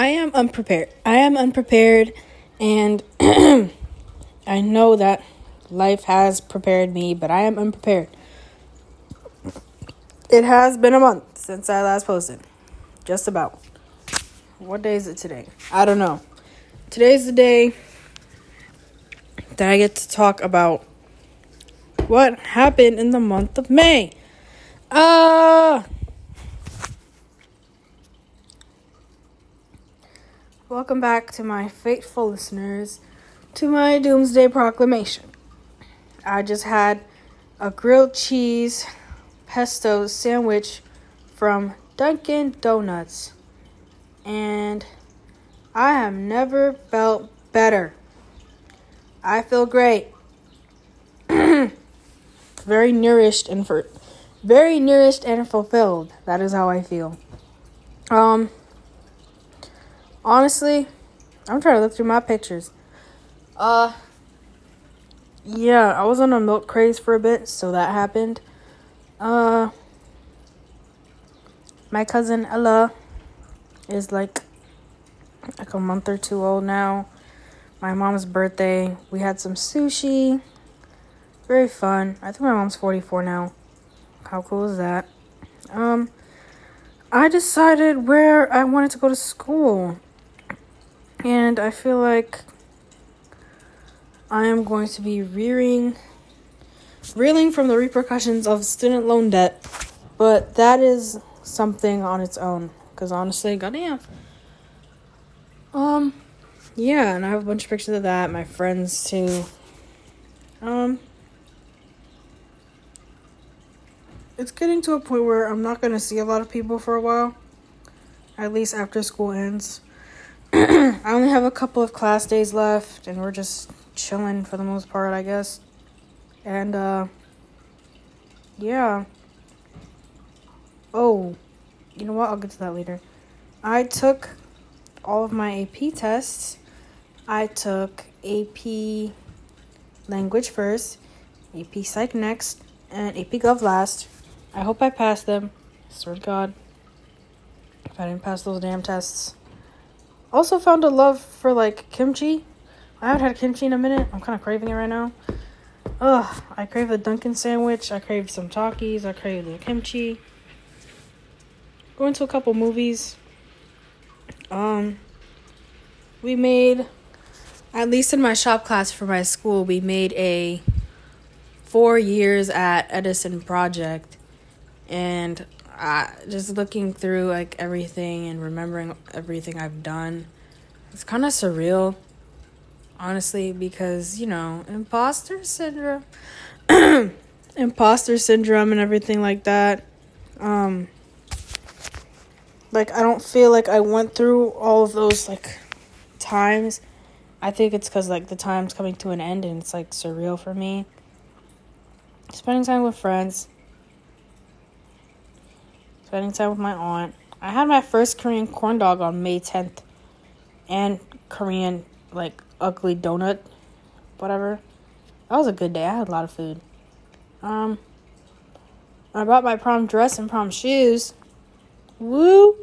I am unprepared. I am unprepared, and I know that life has prepared me, but I am unprepared. It has been a month since I last posted. Just about. What day is it today? I don't know. Today's the day that I get to talk about what happened in the month of May. Uh Welcome back to my faithful listeners to my doomsday proclamation. I just had a grilled cheese pesto sandwich from Dunkin' Donuts and I have never felt better. I feel great. very nourished and for very nourished and fulfilled. That is how I feel. Um honestly, I'm trying to look through my pictures. Uh yeah, I was on a milk craze for a bit, so that happened. Uh my cousin Ella is like like a month or two old now. My mom's birthday, we had some sushi. Very fun. I think my mom's 44 now. How cool is that? Um I decided where I wanted to go to school. And I feel like I am going to be rearing reeling from the repercussions of student loan debt, but that is something on its own. Cause honestly, goddamn. Um, yeah, and I have a bunch of pictures of that. My friends too. Um, it's getting to a point where I'm not gonna see a lot of people for a while. At least after school ends. I only have a couple of class days left, and we're just chilling for the most part, I guess. And, uh, yeah. Oh, you know what? I'll get to that later. I took all of my AP tests. I took AP Language first, AP Psych next, and AP Gov last. I hope I passed them. Swear to God. If I didn't pass those damn tests. Also found a love for like kimchi. I haven't had kimchi in a minute. I'm kind of craving it right now. Ugh, I crave the Dunkin' sandwich. I crave some Takis. I crave the kimchi. Going to a couple movies. Um, we made, at least in my shop class for my school, we made a four years at Edison project, and I just looking through like everything and remembering everything I've done. It's kind of surreal honestly, because, you know, imposter syndrome, imposter syndrome, and everything like that. Um, like, I don't feel like I went through all of those, like, times. I think it's because, like, the time's coming to an end and it's, like, surreal for me. Spending time with friends, spending time with my aunt. I had my first Korean corn dog on May 10th and Korean, like, ugly donut, whatever. That was a good day. I had a lot of food. Um, I bought my prom dress and prom shoes. Woo!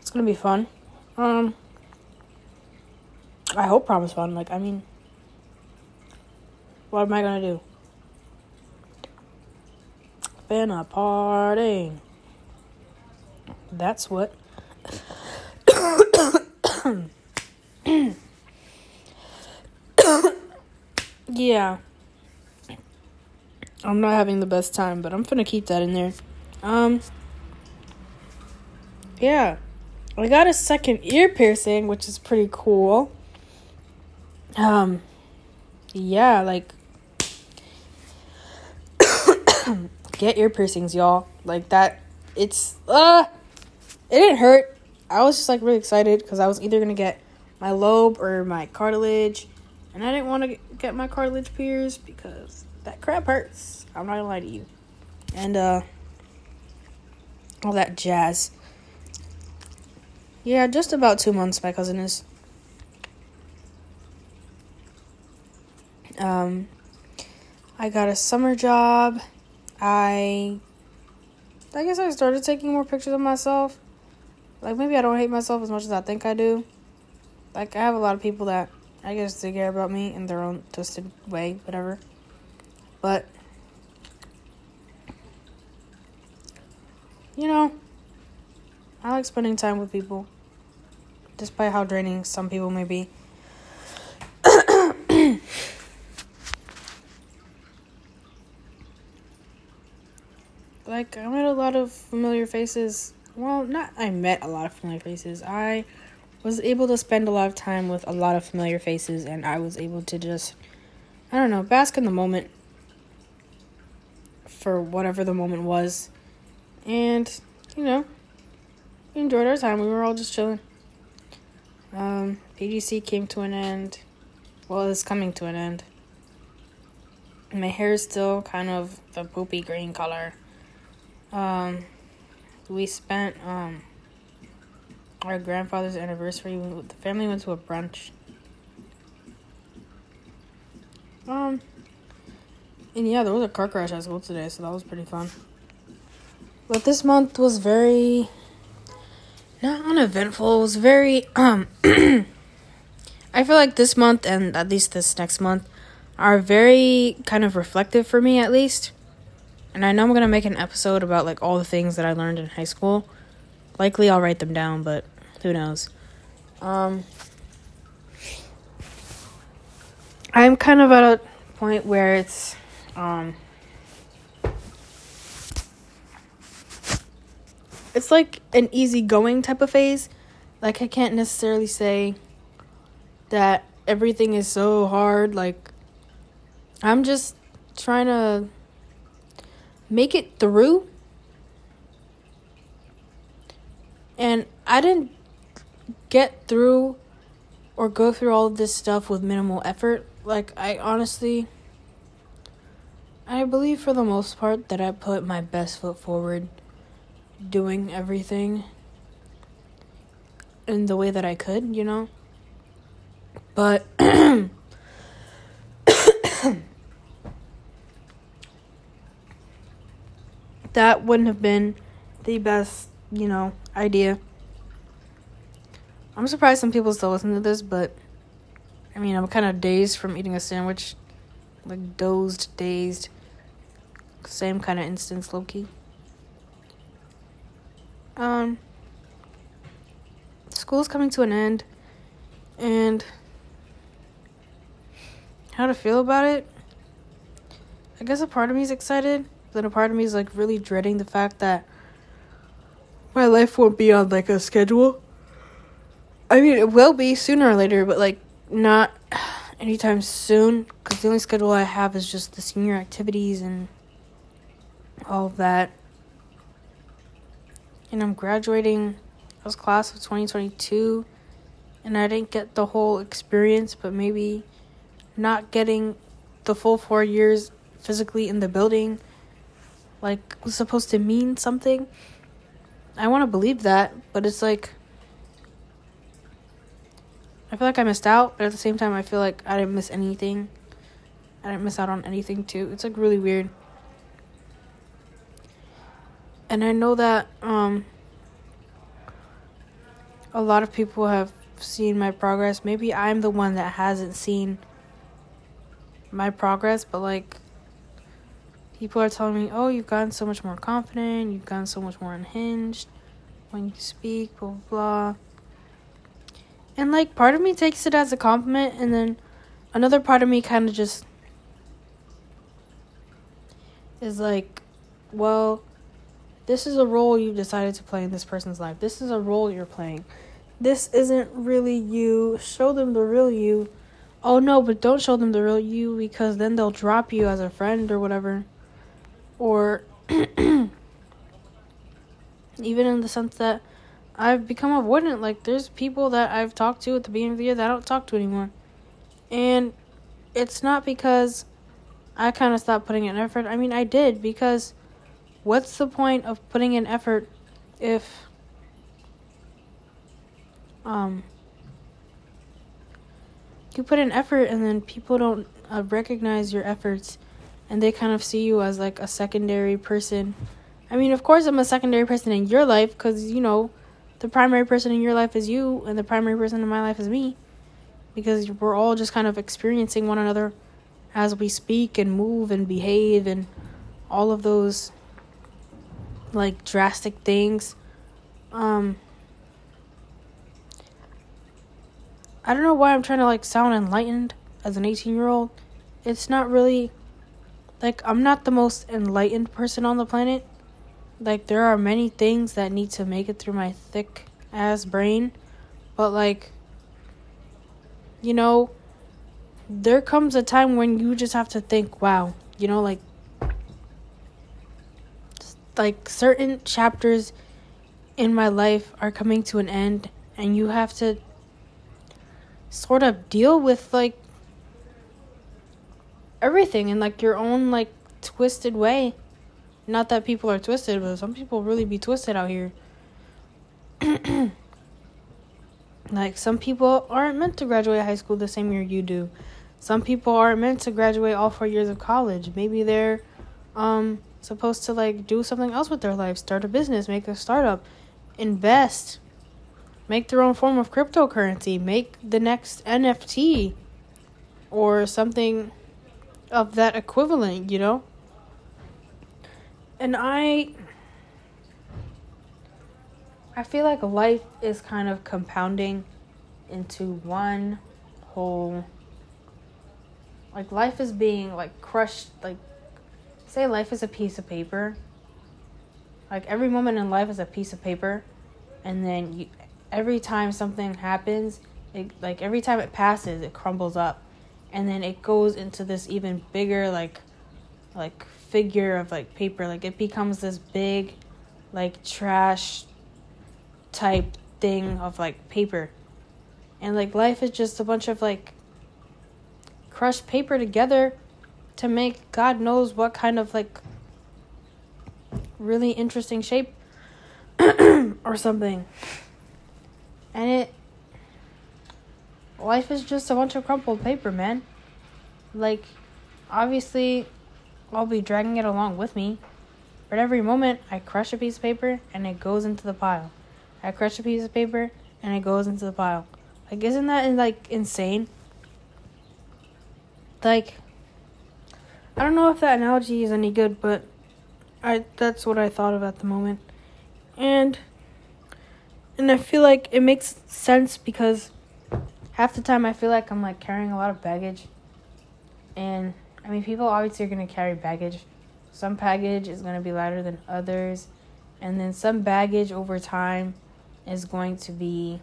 It's gonna be fun. Um, I hope prom is fun. Like, I mean, what am I gonna do? Finna party. That's what. yeah. I'm not having the best time, but I'm gonna keep that in there. Um. Yeah. I got a second ear piercing, which is pretty cool. Um. Yeah, like. Get ear piercings, y'all. Like that. It's. Uh. It didn't hurt. I was just like really excited because I was either gonna get my lobe or my cartilage and I didn't want to get my cartilage pierced because that crap hurts. I'm not gonna lie to you. And, uh, all that jazz. Yeah, just about two months, my cousin is. Um, I got a summer job. I, I guess I started taking more pictures of myself. Like maybe I don't hate myself as much as I think I do. Like I have a lot of people that I guess they care about me in their own twisted way, whatever. But you know, I like spending time with people, despite how draining some people may be. Like I met a lot of familiar faces. Well, not I met a lot of familiar faces. I was able to spend a lot of time with a lot of familiar faces and I was able to just I don't know, bask in the moment for whatever the moment was. And, you know, we enjoyed our time. We were all just chilling. Um, PGC came to an end. Well, it's coming to an end. My hair is still kind of the poopy green color. Um, we spent um our grandfather's anniversary. The family went to a brunch. Um, and yeah, there was a car crash at school today, so that was pretty fun. But this month was very not uneventful. It was very um. I feel like this month and at least this next month are very kind of reflective for me, at least. And I know I'm gonna make an episode about like all the things that I learned in high school. Likely I'll write them down, but who knows. Um I'm kind of at a point where it's um it's like an easygoing type of phase. Like I can't necessarily say that everything is so hard like I'm just trying to make it through. And I didn't get through or go through all of this stuff with minimal effort. Like, I honestly, I believe for the most part that I put my best foot forward doing everything in the way that I could, you know? But. that wouldn't have been the best, you know, idea. I'm surprised some people still listen to this, but I mean, I'm kind of dazed from eating a sandwich. Like, dozed, dazed. Same kind of instance, low key. Um, school's coming to an end, and how to feel about it? I guess a part of me is excited then a part of me is like really dreading the fact that my life won't be on like a schedule. I mean, it will be sooner or later, but like not anytime soon because the only schedule I have is just the senior activities and all of that. And I'm graduating. I was class of 2022 and I didn't get the whole experience, but maybe not getting the full four years physically in the building like was supposed to mean something. I want to believe that, but it's like I feel like I missed out, but at the same time I feel like I didn't miss anything. I didn't miss out on anything too. It's like really weird. And I know that um a lot of people have seen my progress. Maybe I'm the one that hasn't seen my progress, but like people are telling me, oh, you've gotten so much more confident, you've gotten so much more unhinged when you speak, blah, blah, blah. And, like, part of me takes it as a compliment, and then another part of me kind of just is like, well, this is a role you've decided to play in this person's life. This is a role you're playing. This isn't really you. Show them the real you. Oh no, but don't show them the real you because then they'll drop you as a friend or whatever or even in the sense that I've become avoidant. Like, there's people that I've talked to at the beginning of the year that I don't talk to anymore. And it's not because I kind of stopped putting in effort. I mean, I did because what's the point of putting in effort if um you put in effort and then people don't uh, recognize your efforts and they kind of see you as like a secondary person. I mean, of course, I'm a secondary person in your life because, you know, the primary person in your life is you, and the primary person in my life is me. Because we're all just kind of experiencing one another as we speak and move and behave and all of those like drastic things. Um, I don't know why I'm trying to like sound enlightened as an 18 year old. It's not really like I'm not the most enlightened person on the planet. Like there are many things that need to make it through my thick ass brain, but like you know, there comes a time when you just have to think, wow, you know, like like certain chapters in my life are coming to an end and you have to sort of deal with like everything in like your own like twisted way. Not that people are twisted, but some people really be twisted out here. like some people aren't meant to graduate high school the same year you do. Some people aren't meant to graduate all four years of college. Maybe they're um supposed to like do something else with their life, start a business, make a startup, invest, make their own form of cryptocurrency, make the next NFT or something of that equivalent, you know? And I I feel like life is kind of compounding into one whole like life is being like crushed like say life is a piece of paper. Like every moment in life is a piece of paper. And then you, every time something happens it, like every time it passes it crumbles up and then it goes into this even bigger like like figure of like paper. Like it becomes this big like trash type thing of like paper. And like life is just a bunch of like crushed paper together to make god knows what kind of like really interesting shape or something. And it life is just a bunch of crumpled paper, man. Like, obviously, I'll be dragging it along with me. But every moment, I crush a piece of paper and it goes into the pile. I crush a piece of paper and it goes into the pile. Like, isn't that like insane? Like, I don't know if that analogy is any good, but I that's what I thought of at the moment. And and I feel like it makes sense because half the time I feel like I'm like carrying a lot of baggage. And I mean, people obviously are going to carry baggage. Some baggage is going to be lighter than others. And then some baggage over time is going to be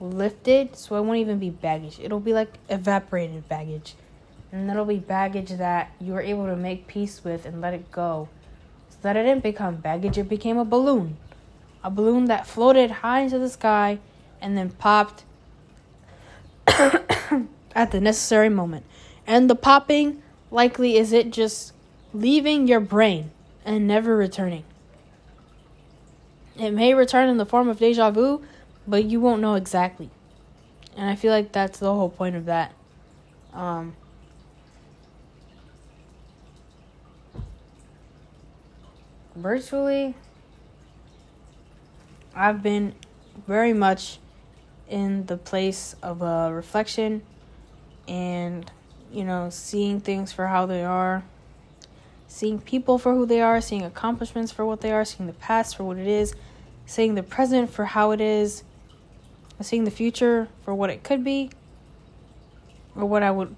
lifted. So it won't even be baggage. It'll be like evaporated baggage. And that'll be baggage that you were able to make peace with and let it go. So that it didn't become baggage, it became a balloon. A balloon that floated high into the sky and then popped at the necessary moment. And the popping likely is it just leaving your brain and never returning. It may return in the form of deja vu, but you won't know exactly. And I feel like that's the whole point of that. Um, virtually, I've been very much in the place of a reflection and you know seeing things for how they are seeing people for who they are seeing accomplishments for what they are seeing the past for what it is seeing the present for how it is seeing the future for what it could be or what i would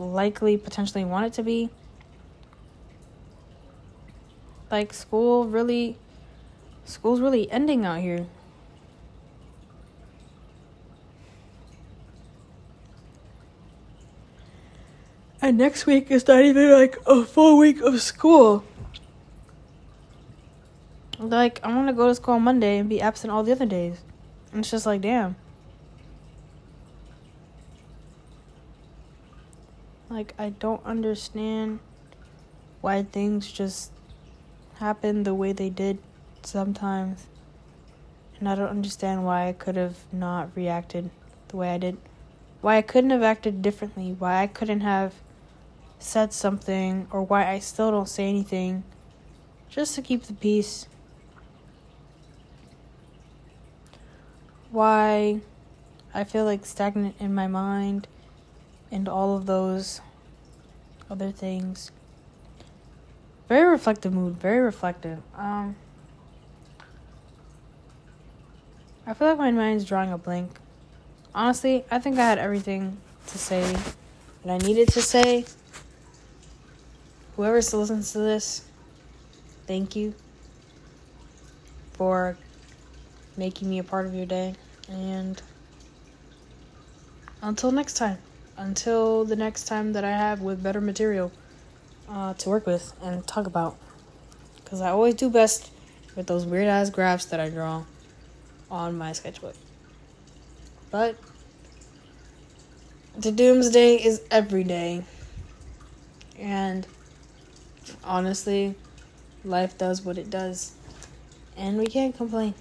likely potentially want it to be. Like school really school's really ending out here And next week is not even like a full week of school. Like, I'm gonna go to school on Monday and be absent all the other days. And it's just like, damn. Like, I don't understand why things just happen the way they did sometimes. And I don't understand why I could have not reacted the way I did. Why I couldn't have acted differently. Why I couldn't have said something or why I still don't say anything just to keep the peace. why I feel like stagnant in my mind and all of those other things. Very reflective mood, very reflective. Um I feel like my mind's drawing a blank. Honestly, I think I had everything to say that I needed to say. Whoever listens to this, thank you for making me a part of your day. And until next time, until the next time that I have with better material uh, to work with and talk about. Because I always do best with those weird ass graphs that I draw on my sketchbook. But the doomsday is every day. And honestly, life does what it does. And we can't complain.